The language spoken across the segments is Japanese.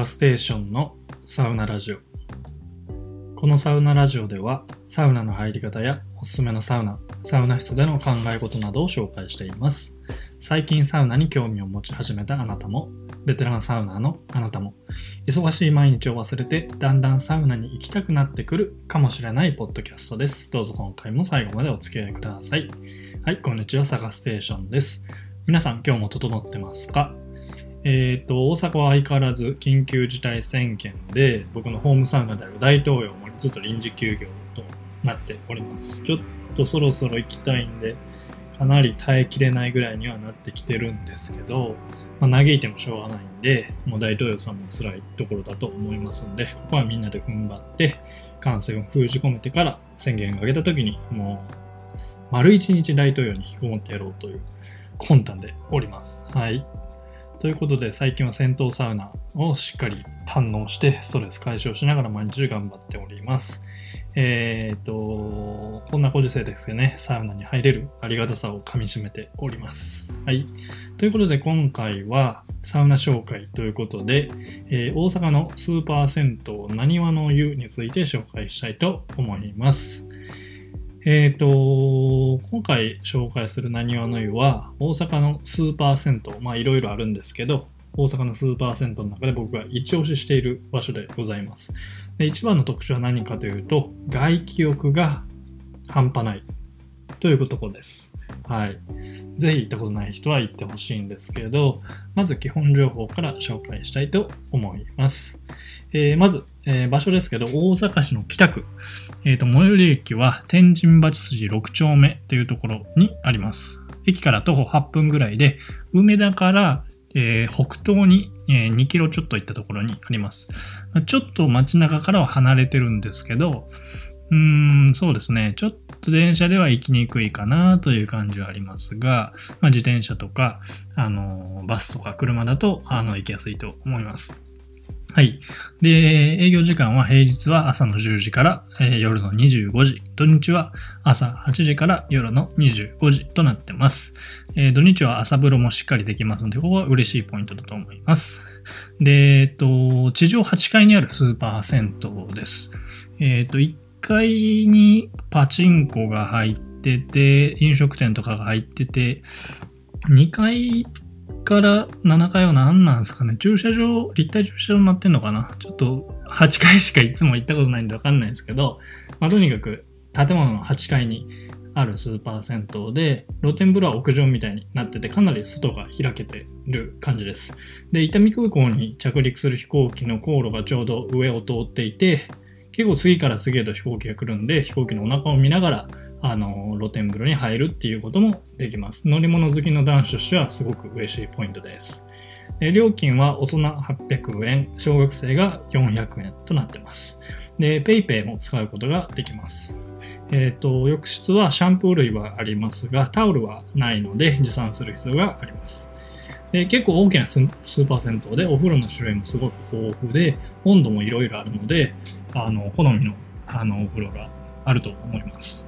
サステーションのサウナラジオ。このサウナラジオではサウナの入り方やおすすめのサウナサウナ室での考え事などを紹介しています。最近サウナに興味を持ち始めたあなたもベテランサウナーのあなたも忙しい毎日を忘れてだんだんサウナに行きたくなってくるかもしれないポッドキャストです。どうぞ今回も最後までお付き合いください。はいこんにちは。サガステーションです。皆さん今日も整ってますか？えっ、ー、と、大阪は相変わらず緊急事態宣言で、僕のホームサウナである大東洋もずっと臨時休業となっております。ちょっとそろそろ行きたいんで、かなり耐えきれないぐらいにはなってきてるんですけど、まあ、嘆いてもしょうがないんで、もう大東洋さんも辛いところだと思いますんで、ここはみんなで踏ん張って、感染を封じ込めてから宣言が上げた時に、もう、丸一日大東洋に引きこもってやろうという魂胆でおります。はい。ということで、最近は銭湯サウナをしっかり堪能して、ストレス解消しながら毎日頑張っております。えっ、と、こんなご時世ですけどね、サウナに入れるありがたさをかみしめております。はい。ということで、今回はサウナ紹介ということで、えー、大阪のスーパー銭湯なにわの湯について紹介したいと思います。えっ、ー、と、今回紹介するなにわの湯は、大阪のスーパー銭湯、まあいろいろあるんですけど、大阪のスーパー銭湯の中で僕が一押ししている場所でございます。で一番の特徴は何かというと、外気浴が半端ないというところです。はい。ぜひ行ったことない人は行ってほしいんですけど、まず基本情報から紹介したいと思います。えー、まず、えー、場所ですけど、大阪市の北区、え、ー、と、最寄り駅は天神橋筋6丁目というところにあります。駅から徒歩8分ぐらいで、梅田から、えー、北東に、え、2キロちょっと行ったところにあります。ちょっと街中からは離れてるんですけど、うーん、そうですね。ちょっと電車では行きにくいかなという感じはありますが、まあ、自転車とか、あの、バスとか車だと、あの、行きやすいと思います。はい。で、営業時間は平日は朝の10時から、えー、夜の25時、土日は朝8時から夜の25時となってます。えー、土日は朝風呂もしっかりできますので、ここは嬉しいポイントだと思います。で、えっと、地上8階にあるスーパー銭湯です。えっと、1階にパチンコが入ってて、飲食店とかが入ってて、2階から7階は何なんですかね？駐車場、立体駐車場になってんのかな？ちょっと8階しかいつも行ったことないんでわかんないですけど、まあ、とにかく建物の8階にあるスーパー銭湯で、露天風呂は屋上みたいになってて、かなり外が開けてる感じです。で、伊丹空港に着陸する飛行機の航路がちょうど上を通っていて、結構次から次へと飛行機が来るんで、飛行機のお腹を見ながらあの露天風呂に入るっていうこともできます。乗り物好きの男子としてはすごく嬉しいポイントです。で料金は大人800円、小学生が400円となってます。で、PayPay も使うことができます。えっ、ー、と、浴室はシャンプー類はありますが、タオルはないので持参する必要があります。で結構大きなスーパー銭湯でお風呂の種類もすごく豊富で温度もいろいろあるのであの好みのあのお風呂があると思います。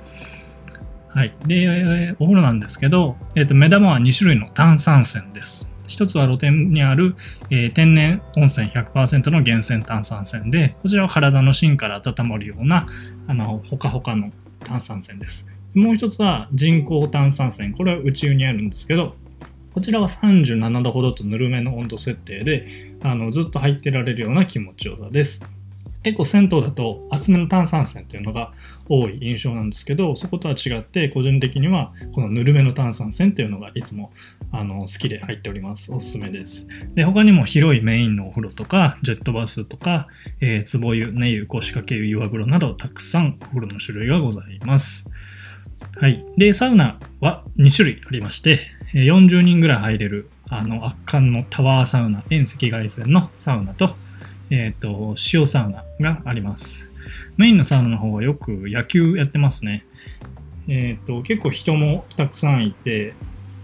はい。で、お風呂なんですけど、えっ、ー、と、目玉は2種類の炭酸泉です。一つは露天にある、えー、天然温泉100%の源泉炭酸泉で、こちらは体の芯から温まるような、あの、ほかほかの炭酸泉です。もう一つは人工炭酸泉。これは内湯にあるんですけど、こちらは37度ほどとぬるめの温度設定で、あのずっと入ってられるような気持ちよさです。結構銭湯だと厚めの炭酸泉っていうのが多い印象なんですけどそことは違って個人的にはこのぬるめの炭酸泉っていうのがいつもあの好きで入っております。おすすめです。で他にも広いメインのお風呂とかジェットバスとか、えー、壺湯寝湯腰掛け湯岩風呂などたくさんお風呂の種類がございます。はい。でサウナは2種類ありまして40人ぐらい入れるあの圧巻のタワーサウナ遠赤外線のサウナとえっ、ー、と、塩サウナがあります。メインのサウナの方はよく野球やってますね。えっ、ー、と、結構人もたくさんいて、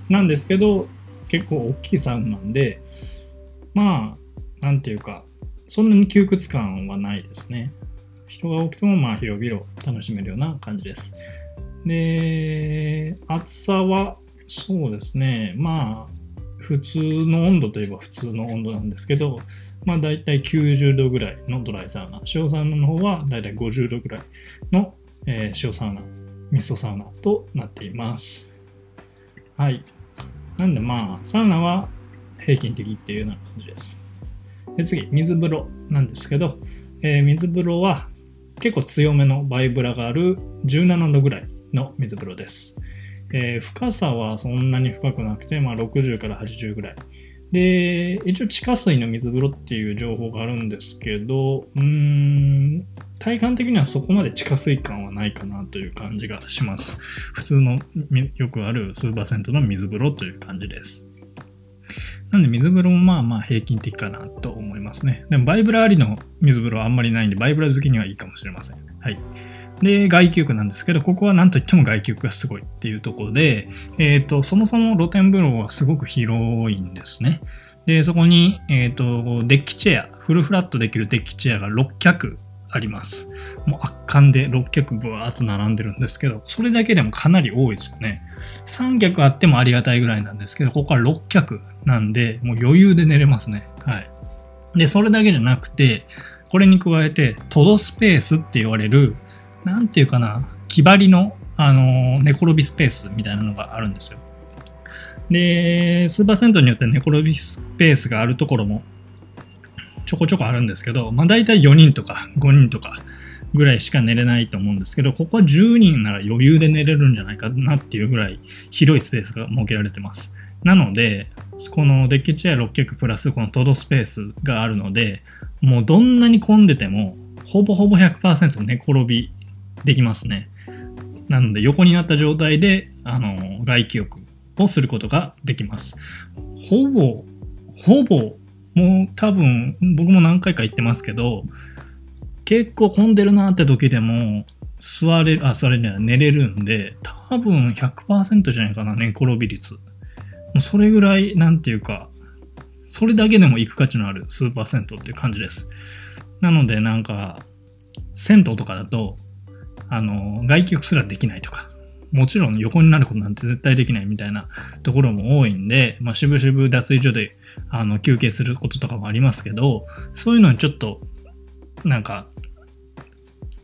なんですけど、結構大きいサウナなんで、まあ、なんていうか、そんなに窮屈感はないですね。人が多くても、まあ、広々楽しめるような感じです。で、暑さは、そうですね、まあ、普通の温度といえば普通の温度なんですけど、まあ大体90度ぐらいのドライサウナ。塩サウナの方は大体50度ぐらいの、え、塩サウナ、ミストサウナとなっています。はい。なんでまあ、サウナは平均的っていうような感じです。で次、水風呂なんですけど、えー、水風呂は結構強めのバイブラがある17度ぐらいの水風呂です。えー、深さはそんなに深くなくて、まあ、60から80ぐらい。で、一応地下水の水風呂っていう情報があるんですけど、うーん、体感的にはそこまで地下水感はないかなという感じがします。普通のよくある数パーセントの水風呂という感じです。なんで水風呂もまあまあ平均的かなと思いますね。でもバイブラありの水風呂はあんまりないんで、バイブラ好きにはいいかもしれません。はい。で、外気浴なんですけど、ここは何といっても外気浴がすごいっていうところで、えっ、ー、と、そもそも露天風呂はすごく広いんですね。で、そこに、えっ、ー、と、デッキチェア、フルフラットできるデッキチェアが6脚あります。もう圧巻で6脚ブワーっと並んでるんですけど、それだけでもかなり多いですよね。3脚あってもありがたいぐらいなんですけど、ここは6脚なんで、もう余裕で寝れますね。はい。で、それだけじゃなくて、これに加えて、トドスペースって言われる、なんていうかな、木張りの、あの、寝転びスペースみたいなのがあるんですよ。で、スーパー銭湯によって寝転びスペースがあるところもちょこちょこあるんですけど、まあ大体4人とか5人とかぐらいしか寝れないと思うんですけど、ここは10人なら余裕で寝れるんじゃないかなっていうぐらい広いスペースが設けられてます。なので、このデッキチェア600プラスこのトドスペースがあるので、もうどんなに混んでても、ほぼほぼ100%寝転びできますね。なので横になった状態であの外気浴をすることができます。ほぼ、ほぼ、もう多分僕も何回か言ってますけど、結構混んでるなって時でも座れる、あ、座れるには寝れるんで、多分100%じゃないかな、寝転び率。もうそれぐらい、なんていうか、それだけでも行く価値のあるスーパー銭湯っていう感じです。なのでなんか、銭湯とかだと、あの、外気浴すらできないとか、もちろん横になることなんて絶対できないみたいな ところも多いんで、まあ、渋々脱衣所であの休憩することとかもありますけど、そういうのにちょっと、なんか、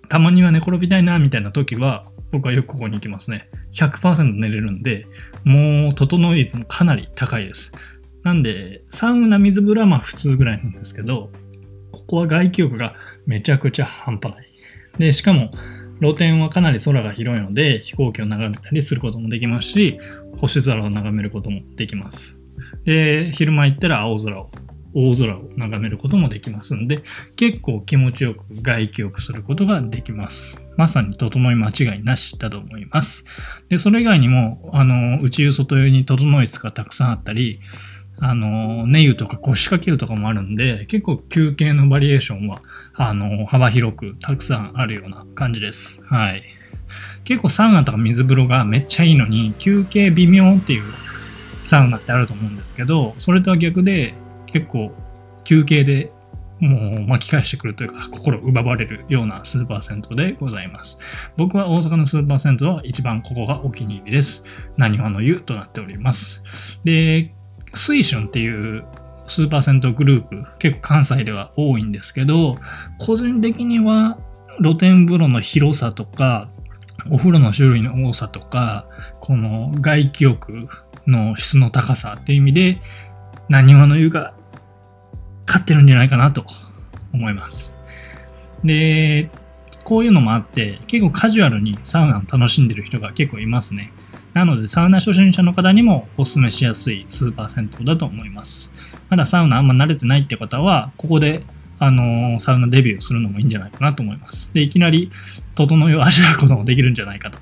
たまには寝転びたいなみたいな時は、僕はよくここに行きますね。100%寝れるんで、もう、整い率もかなり高いです。なんで、サウナ水風呂はまあ普通ぐらいなんですけど、ここは外気浴がめちゃくちゃ半端ない。で、しかも、露天はかなり空が広いので飛行機を眺めたりすることもできますし星空を眺めることもできます。で昼間行ったら青空を大空を眺めることもできますんで結構気持ちよく外気浴することができます。まさに整い間違いなしだと思います。でそれ以外にもあの内湯外湯に整い室がたくさんあったりあの、ネ湯とか腰掛け湯とかもあるんで、結構休憩のバリエーションは、あの、幅広くたくさんあるような感じです。はい。結構サウナとか水風呂がめっちゃいいのに、休憩微妙っていうサウナってあると思うんですけど、それとは逆で、結構休憩でもう巻き返してくるというか、心奪われるようなスーパー銭湯でございます。僕は大阪のスーパー銭湯は一番ここがお気に入りです。何話の湯となっております。で、水春っていうスーパー銭湯グループ、結構関西では多いんですけど、個人的には露天風呂の広さとか、お風呂の種類の多さとか、この外気浴の質の高さっていう意味で、何話の湯が勝ってるんじゃないかなと思います。で、こういうのもあって、結構カジュアルにサウナを楽しんでる人が結構いますね。なので、サウナ初心者の方にもお勧めしやすいスーパー銭湯だと思います。まだサウナあんま慣れてないって方は、ここで、あのー、サウナデビューするのもいいんじゃないかなと思います。で、いきなり、整いを味わうこともできるんじゃないかと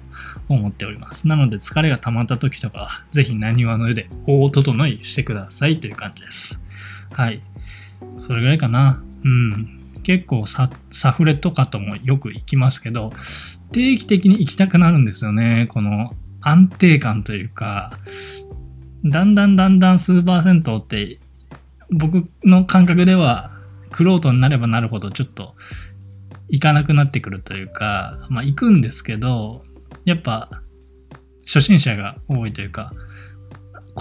思っております。なので、疲れが溜まった時とか、ぜひ何話の湯で大整いしてくださいという感じです。はい。それぐらいかな。うん。結構ササフレとかともよく行きますけど、定期的に行きたくなるんですよね。この安定感というか、だんだんだんだん数パーセントって僕の感覚ではクロートになればなるほどちょっと行かなくなってくるというか、まあ行くんですけど、やっぱ初心者が多いというか、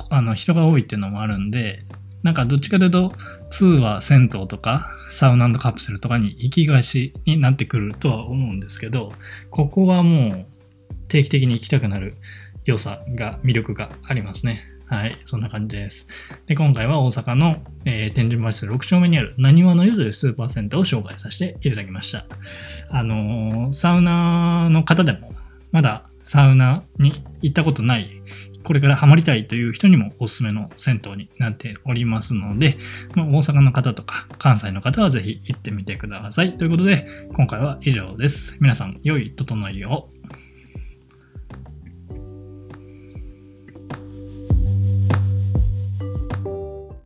あの人が多いっていうのもあるんで、なんかどっちかというと、2は銭湯とかサウナカプセルとかに行きがちになってくるとは思うんですけど、ここはもう定期的に行きたくなる良さが、魅力がありますね。はい、そんな感じです。で、今回は大阪の、えー、天神橋6丁目にあるなにわの湯というスーパーセンターを紹介させていただきました。あのー、サウナの方でも、まだサウナに行ったことない、これからハマりたいという人にもおすすめの銭湯になっておりますので、まあ、大阪の方とか関西の方はぜひ行ってみてください。ということで、今回は以上です。皆さん、良い整いを。